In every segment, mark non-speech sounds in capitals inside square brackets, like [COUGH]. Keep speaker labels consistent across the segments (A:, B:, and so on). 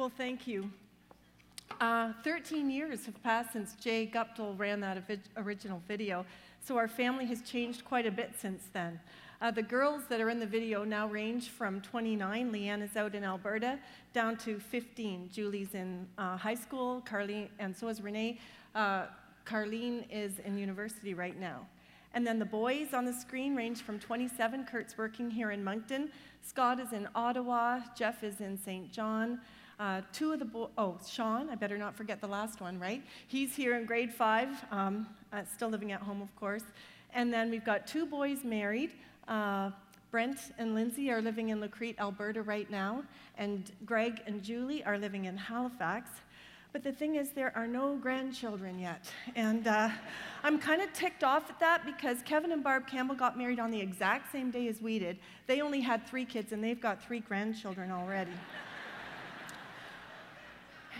A: Well, thank you. Uh, 13 years have passed since Jay Guptill ran that original video, so our family has changed quite a bit since then. Uh, the girls that are in the video now range from 29, Leanne is out in Alberta, down to 15. Julie's in uh, high school, Carlene, and so is Renee. Uh, Carlene is in university right now. And then the boys on the screen range from 27. Kurt's working here in Moncton. Scott is in Ottawa. Jeff is in St. John. Uh, two of the boys, oh, Sean, I better not forget the last one, right? He's here in grade five, um, uh, still living at home, of course. And then we've got two boys married. Uh, Brent and Lindsay are living in La Crete, Alberta right now, and Greg and Julie are living in Halifax. But the thing is, there are no grandchildren yet. And uh, I'm kind of ticked off at that because Kevin and Barb Campbell got married on the exact same day as we did. They only had three kids, and they've got three grandchildren already.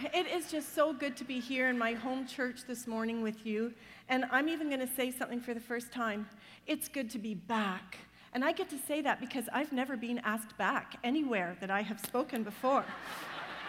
A: It is just so good to be here in my home church this morning with you. And I'm even going to say something for the first time. It's good to be back. And I get to say that because I've never been asked back anywhere that I have spoken before.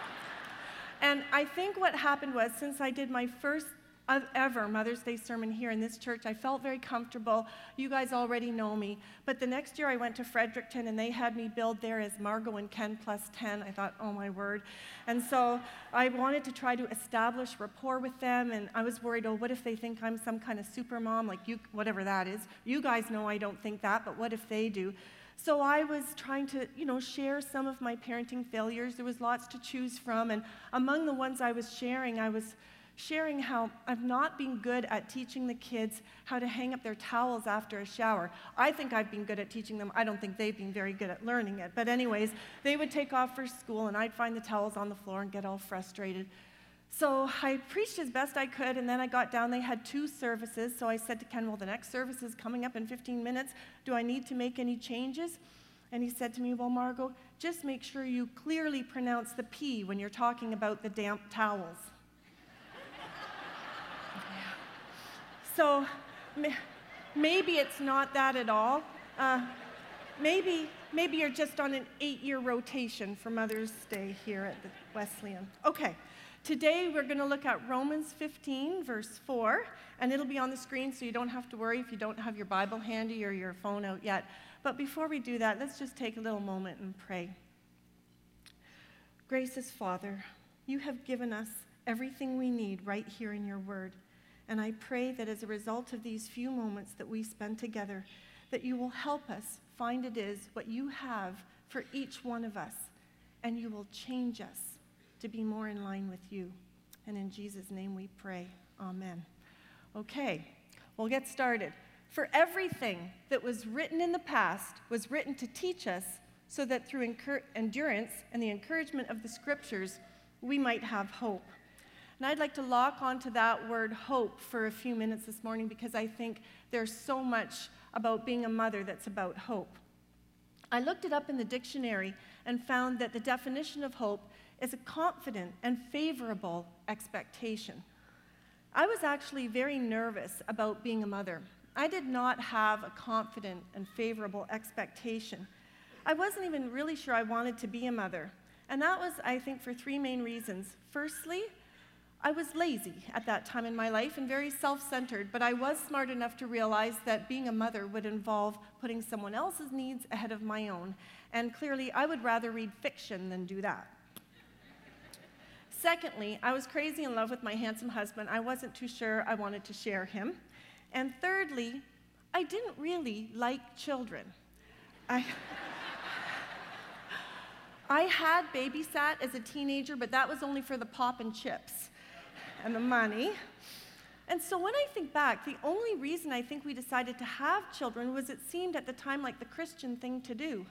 A: [LAUGHS] and I think what happened was since I did my first ever Mother's Day sermon here in this church. I felt very comfortable. You guys already know me. But the next year I went to Fredericton and they had me billed there as Margot and Ken plus 10. I thought, oh my word. And so I wanted to try to establish rapport with them. And I was worried, oh, what if they think I'm some kind of super mom, like you, whatever that is. You guys know I don't think that, but what if they do? So I was trying to, you know, share some of my parenting failures. There was lots to choose from. And among the ones I was sharing, I was sharing how I've not been good at teaching the kids how to hang up their towels after a shower. I think I've been good at teaching them. I don't think they've been very good at learning it. But, anyways, they would take off for school, and I'd find the towels on the floor and get all frustrated. So I preached as best I could, and then I got down. They had two services. So I said to Ken, Well, the next service is coming up in 15 minutes. Do I need to make any changes? And he said to me, Well, Margot, just make sure you clearly pronounce the P when you're talking about the damp towels. So maybe it's not that at all. Uh, maybe, maybe you're just on an eight year rotation for Mother's Day here at the Wesleyan. Okay, today we're going to look at Romans 15, verse 4, and it'll be on the screen so you don't have to worry if you don't have your Bible handy or your phone out yet. But before we do that, let's just take a little moment and pray. Gracious Father, you have given us everything we need right here in your word. And I pray that as a result of these few moments that we spend together, that you will help us find it is what you have for each one of us, and you will change us to be more in line with you. And in Jesus' name we pray. Amen. Okay, we'll get started. For everything that was written in the past was written to teach us so that through endurance and the encouragement of the scriptures, we might have hope. And I'd like to lock onto that word hope for a few minutes this morning because I think there's so much about being a mother that's about hope. I looked it up in the dictionary and found that the definition of hope is a confident and favorable expectation. I was actually very nervous about being a mother. I did not have a confident and favorable expectation. I wasn't even really sure I wanted to be a mother. And that was, I think, for three main reasons. Firstly, I was lazy at that time in my life and very self centered, but I was smart enough to realize that being a mother would involve putting someone else's needs ahead of my own. And clearly, I would rather read fiction than do that. Secondly, I was crazy in love with my handsome husband. I wasn't too sure I wanted to share him. And thirdly, I didn't really like children. I. [LAUGHS] I had babysat as a teenager, but that was only for the pop and chips and the money. And so when I think back, the only reason I think we decided to have children was it seemed at the time like the Christian thing to do.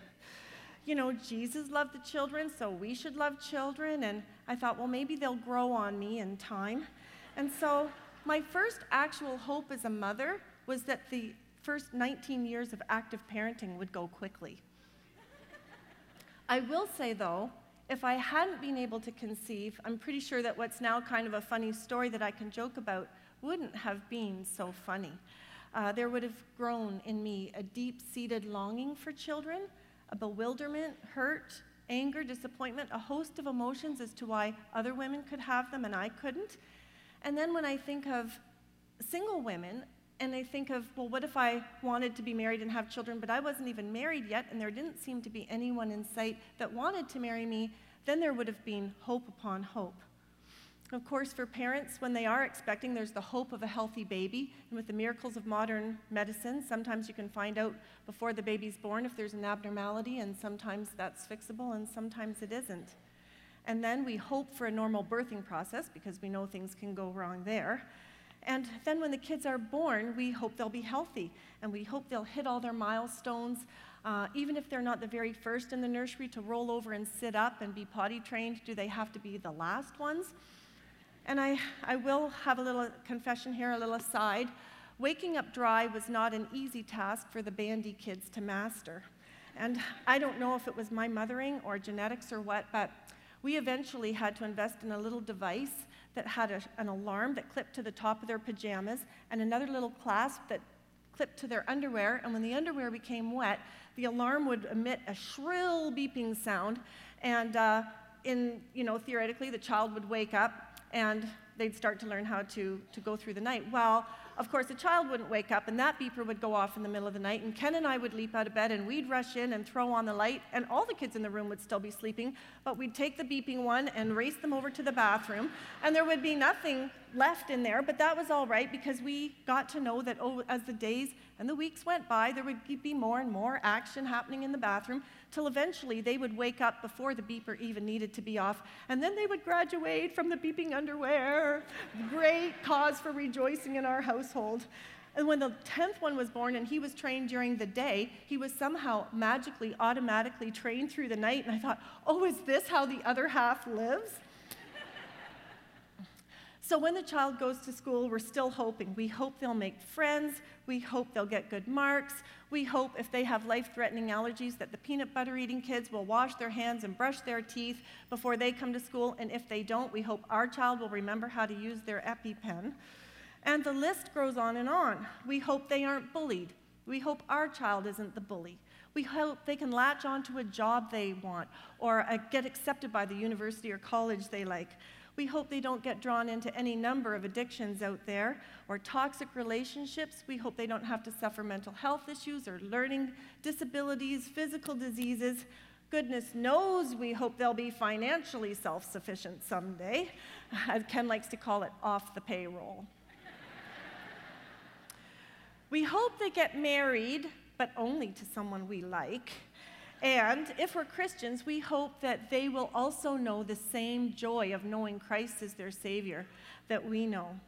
A: You know, Jesus loved the children, so we should love children. And I thought, well, maybe they'll grow on me in time. And so my first actual hope as a mother was that the first 19 years of active parenting would go quickly. I will say, though, if I hadn't been able to conceive, I'm pretty sure that what's now kind of a funny story that I can joke about wouldn't have been so funny. Uh, there would have grown in me a deep seated longing for children, a bewilderment, hurt, anger, disappointment, a host of emotions as to why other women could have them and I couldn't. And then when I think of single women, and I think of, well, what if I wanted to be married and have children, but I wasn't even married yet, and there didn't seem to be anyone in sight that wanted to marry me, then there would have been hope upon hope. Of course, for parents, when they are expecting, there's the hope of a healthy baby. And with the miracles of modern medicine, sometimes you can find out before the baby's born if there's an abnormality, and sometimes that's fixable, and sometimes it isn't. And then we hope for a normal birthing process because we know things can go wrong there. And then when the kids are born, we hope they'll be healthy and we hope they'll hit all their milestones. Uh, even if they're not the very first in the nursery to roll over and sit up and be potty trained, do they have to be the last ones? And I, I will have a little confession here, a little aside. Waking up dry was not an easy task for the Bandy kids to master. And I don't know if it was my mothering or genetics or what, but we eventually had to invest in a little device that had a, an alarm that clipped to the top of their pajamas and another little clasp that clipped to their underwear. And when the underwear became wet, the alarm would emit a shrill beeping sound. And uh, in, you know, theoretically, the child would wake up and they'd start to learn how to, to go through the night. Well, of course, the child wouldn't wake up, and that beeper would go off in the middle of the night, and Ken and I would leap out of bed, and we'd rush in and throw on the light, and all the kids in the room would still be sleeping, but we'd take the beeping one and race them over to the bathroom, and there would be nothing left in there, but that was all right because we got to know that oh, as the days and the weeks went by, there would be more and more action happening in the bathroom till eventually they would wake up before the beeper even needed to be off, and then they would graduate from the beeping underwear. Great cause for rejoicing in our household. And when the 10th one was born and he was trained during the day, he was somehow magically, automatically trained through the night. And I thought, oh, is this how the other half lives? So when the child goes to school, we're still hoping. We hope they'll make friends. We hope they'll get good marks. We hope if they have life threatening allergies that the peanut butter eating kids will wash their hands and brush their teeth before they come to school. And if they don't, we hope our child will remember how to use their EpiPen. And the list grows on and on. We hope they aren't bullied. We hope our child isn't the bully. We hope they can latch onto a job they want or uh, get accepted by the university or college they like. We hope they don't get drawn into any number of addictions out there or toxic relationships. We hope they don't have to suffer mental health issues or learning disabilities, physical diseases. Goodness knows we hope they'll be financially self sufficient someday. [LAUGHS] As Ken likes to call it, off the payroll. [LAUGHS] we hope they get married, but only to someone we like. And if we're Christians, we hope that they will also know the same joy of knowing Christ as their Savior that we know.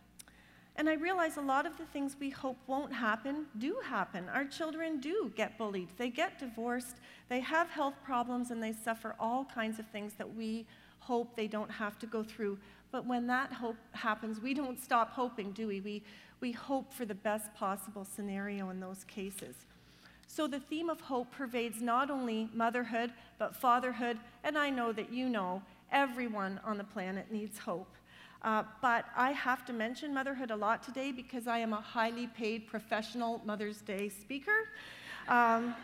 A: And I realize a lot of the things we hope won't happen do happen. Our children do get bullied, they get divorced, they have health problems, and they suffer all kinds of things that we hope they don't have to go through. But when that hope happens, we don't stop hoping, do we? We, we hope for the best possible scenario in those cases. So the theme of hope pervades not only motherhood, but fatherhood, and I know that you know everyone on the planet needs hope. Uh, but I have to mention motherhood a lot today because I am a highly paid professional Mother's Day speaker. Um,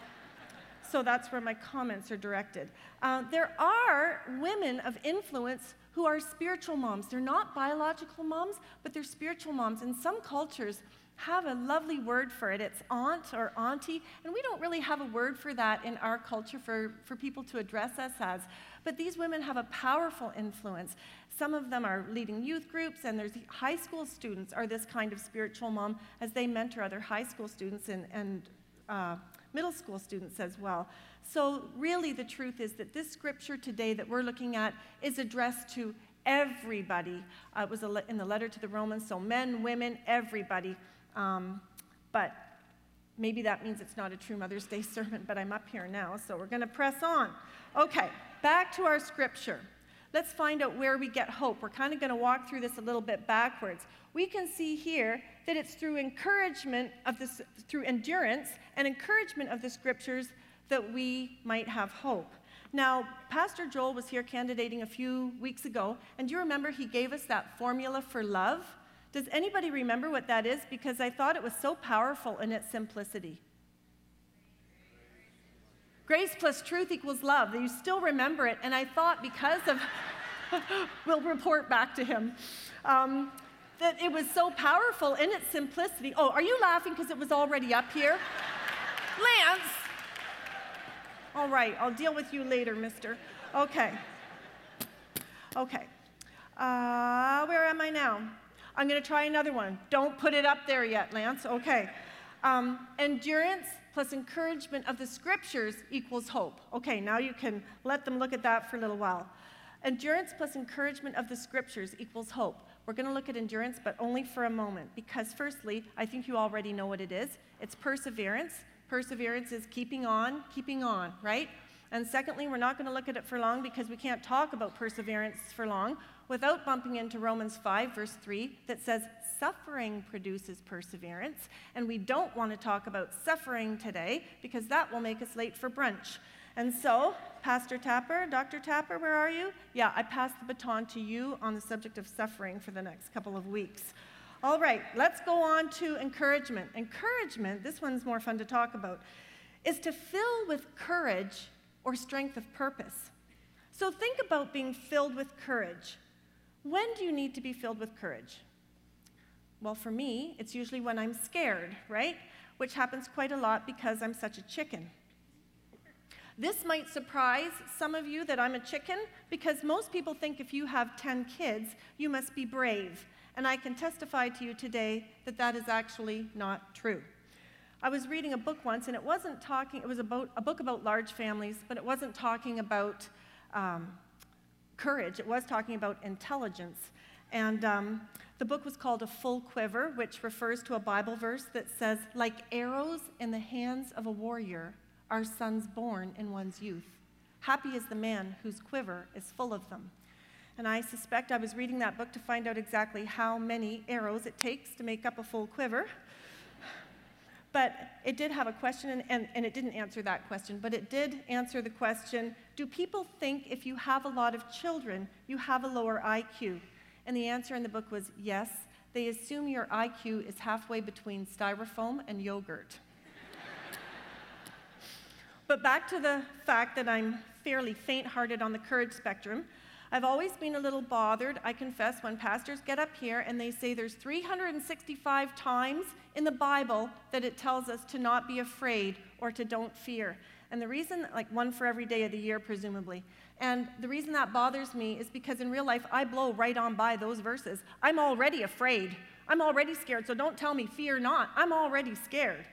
A: so that's where my comments are directed. Uh, there are women of influence who are spiritual moms. They're not biological moms, but they're spiritual moms. In some cultures, have a lovely word for it. It's aunt or auntie, and we don't really have a word for that in our culture for, for people to address us as. But these women have a powerful influence. Some of them are leading youth groups, and there's high school students are this kind of spiritual mom as they mentor other high school students and, and uh, middle school students as well. So, really, the truth is that this scripture today that we're looking at is addressed to everybody. Uh, it was in the letter to the Romans, so men, women, everybody. Um, but maybe that means it's not a true Mother's Day [LAUGHS] sermon, but I'm up here now, so we're going to press on. Okay, back to our scripture. Let's find out where we get hope. We're kind of going to walk through this a little bit backwards. We can see here that it's through encouragement of this, through endurance and encouragement of the scriptures that we might have hope. Now, Pastor Joel was here candidating a few weeks ago, and do you remember he gave us that formula for love? Does anybody remember what that is? Because I thought it was so powerful in its simplicity. Grace plus truth equals love. You still remember it. And I thought because of, [LAUGHS] we'll report back to him, um, that it was so powerful in its simplicity. Oh, are you laughing because it was already up here? Lance! All right, I'll deal with you later, mister. Okay. Okay. Uh, where am I now? I'm going to try another one. Don't put it up there yet, Lance. Okay. Um, endurance plus encouragement of the scriptures equals hope. Okay, now you can let them look at that for a little while. Endurance plus encouragement of the scriptures equals hope. We're going to look at endurance, but only for a moment, because firstly, I think you already know what it is it's perseverance. Perseverance is keeping on, keeping on, right? And secondly, we're not going to look at it for long because we can't talk about perseverance for long without bumping into Romans 5, verse 3, that says, Suffering produces perseverance. And we don't want to talk about suffering today because that will make us late for brunch. And so, Pastor Tapper, Dr. Tapper, where are you? Yeah, I pass the baton to you on the subject of suffering for the next couple of weeks. All right, let's go on to encouragement. Encouragement, this one's more fun to talk about, is to fill with courage or strength of purpose. So think about being filled with courage. When do you need to be filled with courage? Well, for me, it's usually when I'm scared, right? Which happens quite a lot because I'm such a chicken. This might surprise some of you that I'm a chicken because most people think if you have 10 kids, you must be brave. And I can testify to you today that that is actually not true. I was reading a book once, and it wasn't talking, it was about, a book about large families, but it wasn't talking about um, courage. It was talking about intelligence. And um, the book was called A Full Quiver, which refers to a Bible verse that says, Like arrows in the hands of a warrior are sons born in one's youth. Happy is the man whose quiver is full of them. And I suspect I was reading that book to find out exactly how many arrows it takes to make up a full quiver. But it did have a question, and, and, it didn't answer that question, but it did answer the question Do people think if you have a lot of children, you have a lower IQ? And the answer in the book was yes. They assume your IQ is halfway between styrofoam and yogurt. [LAUGHS] but back to the fact that I'm fairly faint hearted on the courage spectrum. I've always been a little bothered, I confess, when pastors get up here and they say there's 365 times in the Bible that it tells us to not be afraid or to don't fear. And the reason, like one for every day of the year, presumably. And the reason that bothers me is because in real life, I blow right on by those verses. I'm already afraid. I'm already scared. So don't tell me, fear not. I'm already scared.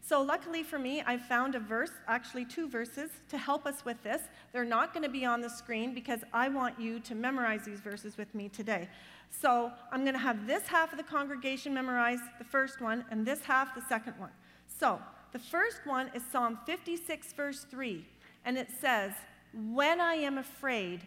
A: So, luckily for me, I found a verse, actually two verses, to help us with this. They're not going to be on the screen because I want you to memorize these verses with me today. So, I'm going to have this half of the congregation memorize the first one and this half the second one. So, the first one is Psalm 56, verse 3, and it says, When I am afraid,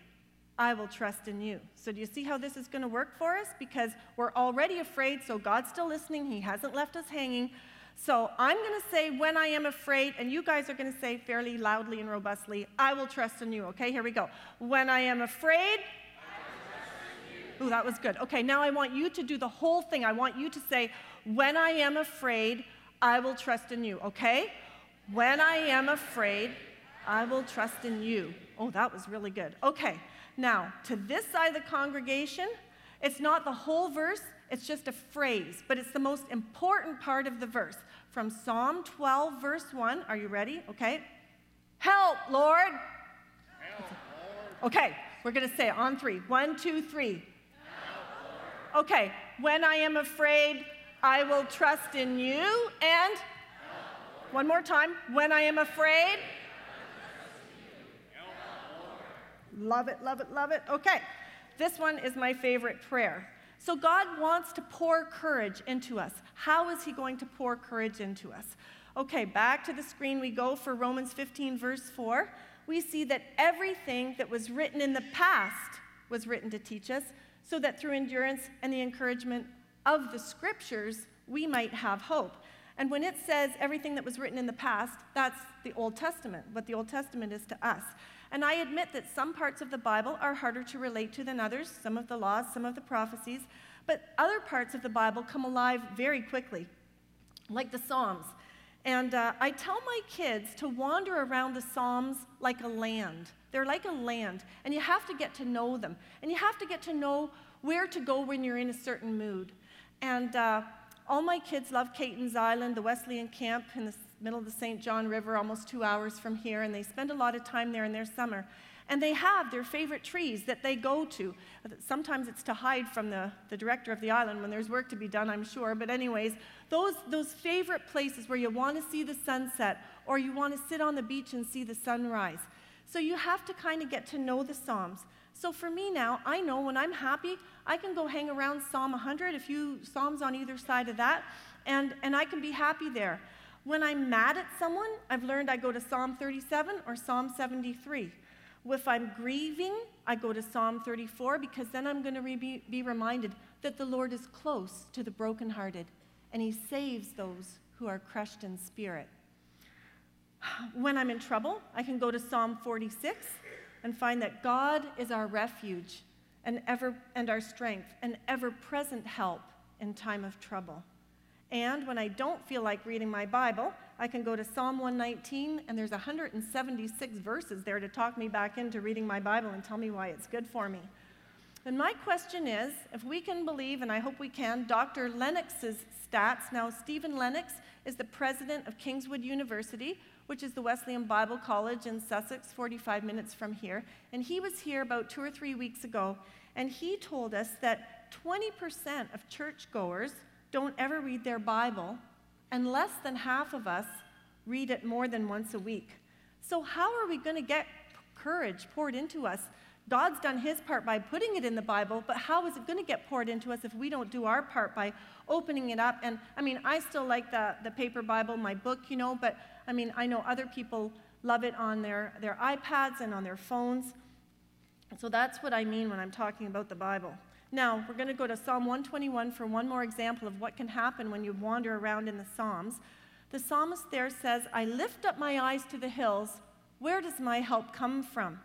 A: I will trust in you. So, do you see how this is going to work for us? Because we're already afraid, so God's still listening. He hasn't left us hanging. So, I'm going to say, When I am afraid, and you guys are going to say fairly loudly and robustly, I will trust in you. Okay, here we go. When I am afraid, I trust in you. Ooh, that was good. Okay, now I want you to do the whole thing. I want you to say, When I am afraid, I will trust in you, okay? When I am afraid, I will trust in you. Oh, that was really good. Okay, now to this side of the congregation, it's not the whole verse, it's just a phrase, but it's the most important part of the verse. From Psalm 12, verse 1. Are you ready? Okay. Help, Lord. Help, Lord. Okay, we're going to say it on three. One, two, three. Help, okay, when I am afraid, I will trust in you. And one more time. When I am afraid, love it, love it, love it. Okay, this one is my favorite prayer. So God wants to pour courage into us. How is He going to pour courage into us? Okay, back to the screen we go for Romans 15, verse 4. We see that everything that was written in the past was written to teach us, so that through endurance and the encouragement of the scriptures, we might have hope. And when it says everything that was written in the past, that's the Old Testament, what the Old Testament is to us. And I admit that some parts of the Bible are harder to relate to than others, some of the laws, some of the prophecies, but other parts of the Bible come alive very quickly, like the Psalms. And uh, I tell my kids to wander around the Psalms like a land. They're like a land, and you have to get to know them. And you have to get to know where to go when you're in a certain mood. And uh, all my kids love Caton's Island, the Wesleyan camp in the middle of the St. John River, almost two hours from here, and they spend a lot of time there in their summer. And they have their favorite trees that they go to. Sometimes it's to hide from the, the director of the island when there's work to be done, I'm sure. But, anyways, those, those favorite places where you want to see the sunset or you want to sit on the beach and see the sunrise. So, you have to kind of get to know the Psalms. So, for me now, I know when I'm happy, I can go hang around Psalm 100, a few Psalms on either side of that, and, and I can be happy there. When I'm mad at someone, I've learned I go to Psalm 37 or Psalm 73. If I'm grieving, I go to Psalm 34 because then I'm going to re- be reminded that the Lord is close to the brokenhearted and he saves those who are crushed in spirit. [SIGHS] When I'm in trouble, I can go to Psalm 46 and find that God is our refuge and, ever, and our strength and ever present help in time of trouble. And when I don't feel like reading my Bible, I can go to Psalm 119, and there's 176 verses there to talk me back into reading my Bible and tell me why it's good for me. And my question is if we can believe, and I hope we can, Dr. Lennox's stats. Now, Stephen Lennox is the president of Kingswood University, which is the Wesleyan Bible College in Sussex, 45 minutes from here. And he was here about two or three weeks ago, and he told us that 20% of churchgoers don't ever read their Bible, and less than half of us read it more than once a week. So, how are we going to get courage poured into us? God's done his part by putting it in the Bible, but how is it going to get poured into us if we don't do our part by opening it up? And I mean, I still like the, the paper Bible, my book, you know, but I mean, I know other people love it on their, their iPads and on their phones. So that's what I mean when I'm talking about the Bible. Now, we're going to go to Psalm 121 for one more example of what can happen when you wander around in the Psalms. The psalmist there says, I lift up my eyes to the hills. Where does my help come from?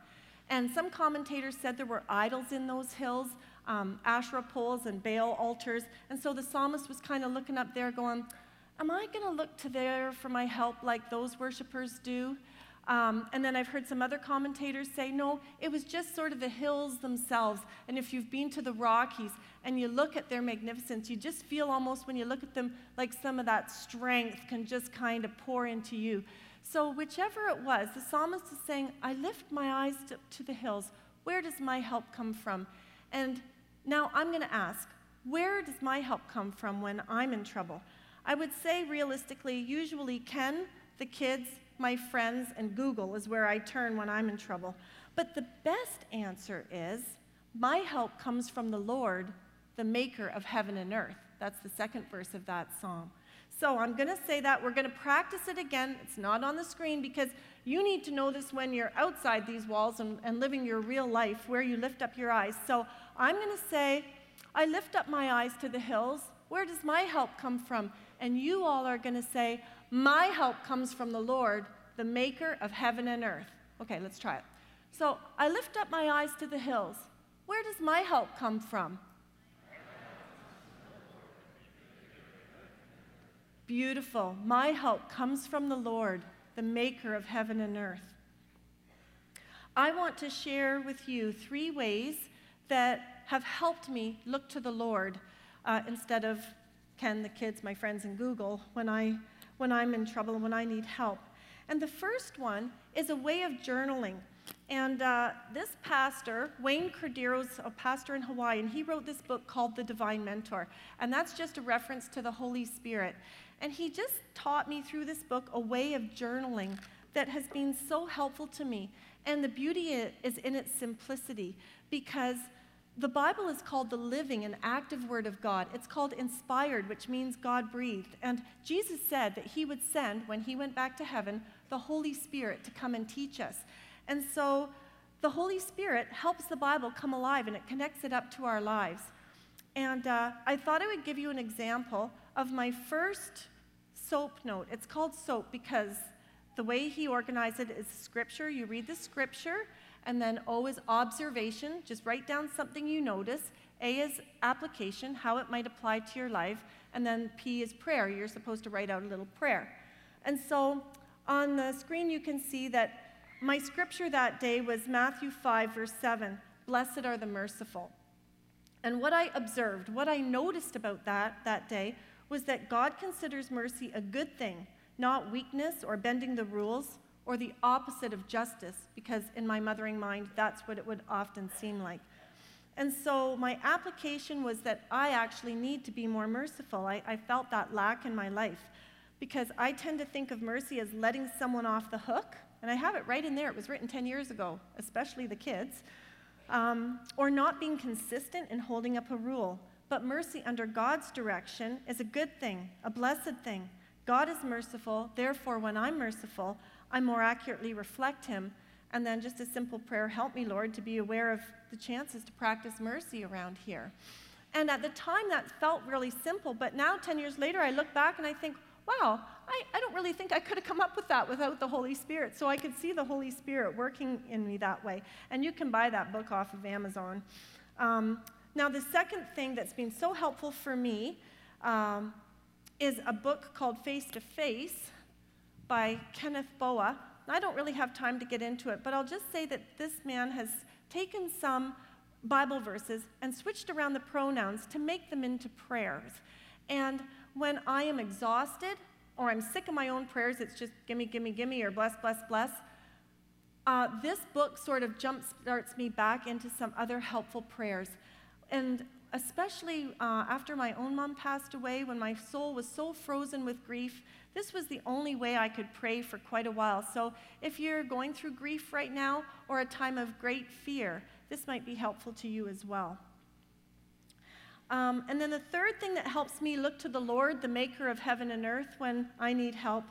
A: And some commentators said there were idols in those hills, um, Asherah poles and Baal altars. And so the psalmist was kind of looking up there going, Am I going to look to there for my help like those worshippers do? Um, and then I've heard some other commentators say, no, it was just sort of the hills themselves. And if you've been to the Rockies and you look at their magnificence, you just feel almost when you look at them like some of that strength can just kind of pour into you. So, whichever it was, the psalmist is saying, I lift my eyes to, to the hills. Where does my help come from? And now I'm going to ask, where does my help come from when I'm in trouble? I would say realistically, usually Ken, the kids, my friends, and Google is where I turn when I'm in trouble. But the best answer is my help comes from the Lord, the maker of heaven and earth. That's the second verse of that psalm. So I'm going to say that. We're going to practice it again. It's not on the screen because you need to know this when you're outside these walls and, and living your real life where you lift up your eyes. So I'm going to say, I lift up my eyes to the hills. Where does my help come from? And you all are going to say, my help comes from the Lord, the maker of heaven and earth. Okay, let's try it. So I lift up my eyes to the hills. Where does my help come from? Beautiful. My help comes from the Lord, the maker of heaven and earth. I want to share with you three ways that have helped me look to the Lord uh, instead of Ken, the kids, my friends, and Google when I when I'm in trouble, when I need help. And the first one is a way of journaling. And uh, this pastor, Wayne Cordeiro's a pastor in Hawaii, and he wrote this book called The Divine Mentor. And that's just a reference to the Holy Spirit. And he just taught me through this book a way of journaling that has been so helpful to me. And the beauty is in its simplicity because the Bible is called the living and active Word of God. It's called inspired, which means God breathed. And Jesus said that He would send, when He went back to heaven, the Holy Spirit to come and teach us. And so the Holy Spirit helps the Bible come alive and it connects it up to our lives. And uh, I thought I would give you an example of my first soap note. It's called soap because the way he organized it is scripture. You read the scripture, and then O is observation, just write down something you notice. A is application, how it might apply to your life. And then P is prayer, you're supposed to write out a little prayer. And so on the screen, you can see that my scripture that day was Matthew 5, verse 7 Blessed are the merciful. And what I observed, what I noticed about that that day, was that God considers mercy a good thing, not weakness or bending the rules or the opposite of justice, because in my mothering mind, that's what it would often seem like. And so my application was that I actually need to be more merciful. I, I, felt that lack in my life because I tend to think of mercy as letting someone off the hook. And I have it right in there. It was written 10 years ago, especially the kids. Um, or not being consistent in holding up a rule. But mercy under God's direction is a good thing, a blessed thing. God is merciful, therefore, when I'm merciful, I more accurately reflect Him. And then just a simple prayer help me, Lord, to be aware of the chances to practice mercy around here. And at the time, that felt really simple, but now, 10 years later, I look back and I think, wow, I, I don't really think I could have come up with that without the Holy Spirit. So I could see the Holy Spirit working in me that way. And you can buy that book off of Amazon. Um, now, the second thing that's been so helpful for me um, is a book called Face to Face by Kenneth Boa. I don't really have time to get into it, but I'll just say that this man has taken some Bible verses and switched around the pronouns to make them into prayers. And when I am exhausted or I'm sick of my own prayers, it's just gimme, gimme, gimme, or bless, bless, bless. Uh, this book sort of jump starts me back into some other helpful prayers. And especially uh, after my own mom passed away, when my soul was so frozen with grief, this was the only way I could pray for quite a while. So if you're going through grief right now or a time of great fear, this might be helpful to you as well. Um, and then the third thing that helps me look to the Lord, the maker of heaven and earth, when I need help,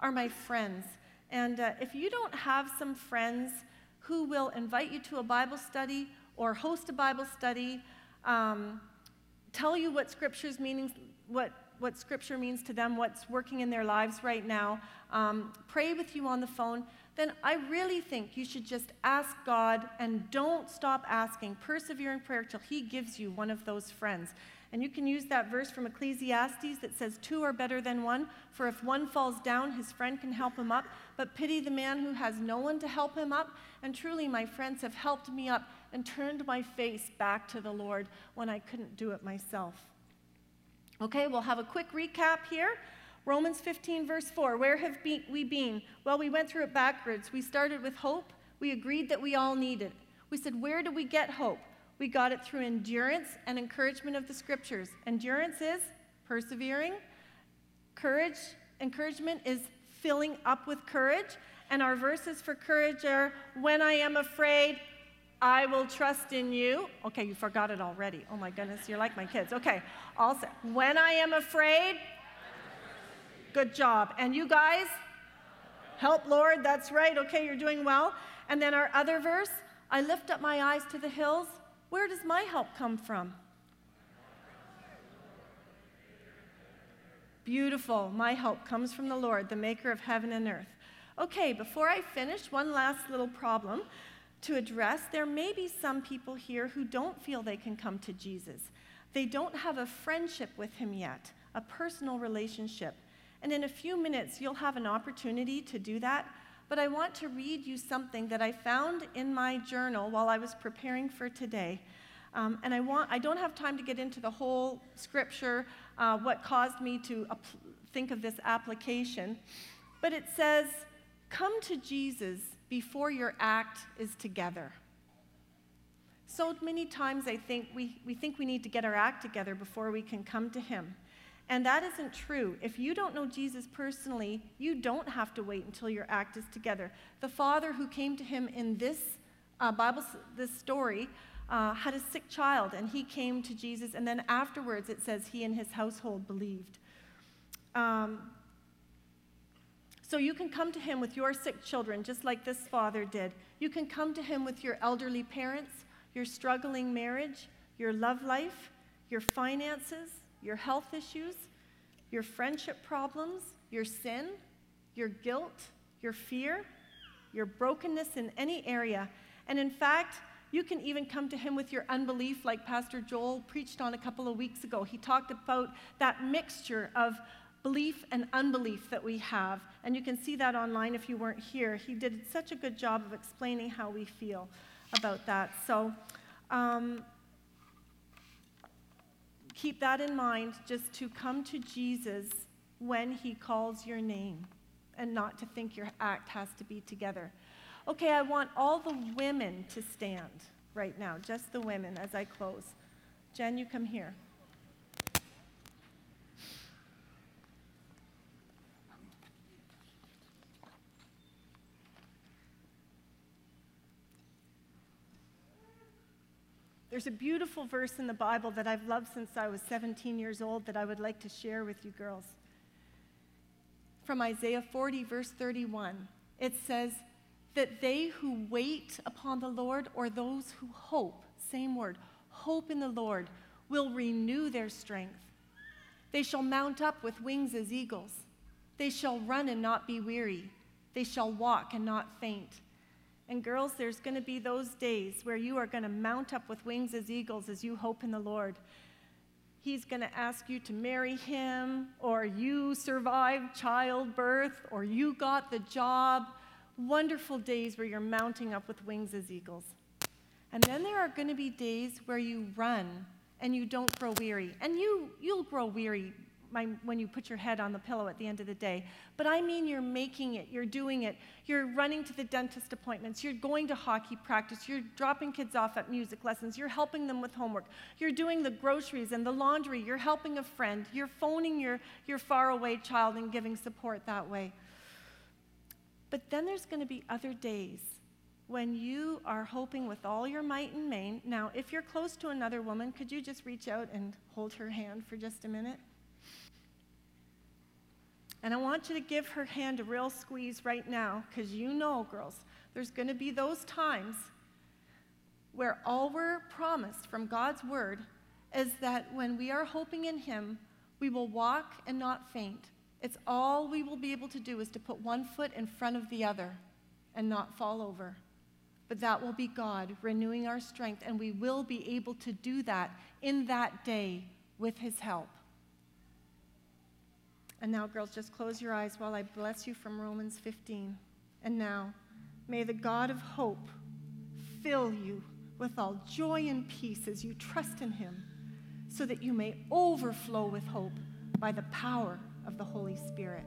A: are my friends. And uh, if you don't have some friends who will invite you to a Bible study or host a Bible study, um, tell you what Scripture's meaning, what, what Scripture means to them, what's working in their lives right now, um, pray with you on the phone, then I really think you should just ask God and don't stop asking. Persevere in prayer till He gives you one of those friends. And you can use that verse from Ecclesiastes that says, Two are better than one, for if one falls down, his friend can help him up. But pity the man who has no one to help him up. And truly, my friends have helped me up and turned my face back to the Lord when I couldn't do it myself. Okay, we'll have a quick recap here. Romans 15, verse 4. Where have we been? Well, we went through it backwards. We started with hope. We agreed that we all need it. We said, Where do we get hope? We got it through endurance and encouragement of the scriptures. Endurance is persevering, courage, encouragement is filling up with courage. And our verses for courage are when I am afraid, I will trust in you. Okay, you forgot it already. Oh my goodness, you're like my kids. Okay, I'll when I am afraid, good job. And you guys, help, Lord, that's right. Okay, you're doing well. And then our other verse, I lift up my eyes to the hills. Where does my help come from? Beautiful. My help comes from the Lord, the maker of heaven and earth. Okay, before I finish, one last little problem to address. There may be some people here who don't feel they can come to Jesus. They don't have a friendship with him yet, a personal relationship. And in a few minutes, you'll have an opportunity to do that. But I want to read you something that I found in my journal while I was preparing for today. Um, and I, want, I don't have time to get into the whole scripture, uh, what caused me to think of this application. But it says, Come to Jesus before your act is together. So many times I think we, we think we need to get our act together before we can come to Him. And that isn't true. If you don't know Jesus personally, you don't have to wait until your act is together. The father who came to him in this uh, Bible, this story, uh, had a sick child, and he came to Jesus, and then afterwards it says he and his household believed. Um, so you can come to him with your sick children, just like this father did. You can come to him with your elderly parents, your struggling marriage, your love life, your finances, your health issues, your friendship problems, your sin, your guilt, your fear, your brokenness in any area. And in fact, you can even come to him with your unbelief, like Pastor Joel preached on a couple of weeks ago. He talked about that mixture of belief and unbelief that we have. And you can see that online if you weren't here. He did such a good job of explaining how we feel about that. So um, keep that in mind just to come to Jesus when he calls your name and not to think your act has to be together. Okay, I want all the women to stand right now, just the women as I close. Jen, you come here. There's a beautiful verse in the Bible that I've loved since I was 17 years old that I would like to share with you girls. From Isaiah 40, verse 31, it says that they who wait upon the Lord, or those who hope, same word, hope in the Lord, will renew their strength. They shall mount up with wings as eagles. They shall run and not be weary. They shall walk and not faint. And girls, there's going to be those days where you are going to mount up with wings as eagles as you hope in the Lord. He's going to ask you to marry him, or you survived childbirth, or you got the job. Wonderful days where you're mounting up with wings as eagles. And then there are going to be days where you run and you don't grow weary. And you, you'll grow weary my, when you put your head on the pillow at the end of the day. But I mean, you're making it, you're doing it, you're running to the dentist appointments, you're going to hockey practice, you're dropping kids off at music lessons, you're helping them with homework, you're doing the groceries and the laundry, you're helping a friend, you're phoning your, your faraway child and giving support that way. But then there's going to be other days when you are hoping with all your might and main. Now, if you're close to another woman, could you just reach out and hold her hand for just a minute? And I want you to give her hand a real squeeze right now, because you know, girls, there's going to be those times where all we're promised from God's word is that when we are hoping in Him, we will walk and not faint. It's all we will be able to do is to put one foot in front of the other and not fall over. But that will be God renewing our strength, and we will be able to do that in that day with His help. And now, girls, just close your eyes while I bless you from Romans 15. And now, may the God of hope fill you with all joy and peace as you trust in him, so that you may overflow with hope by the power of the Holy Spirit.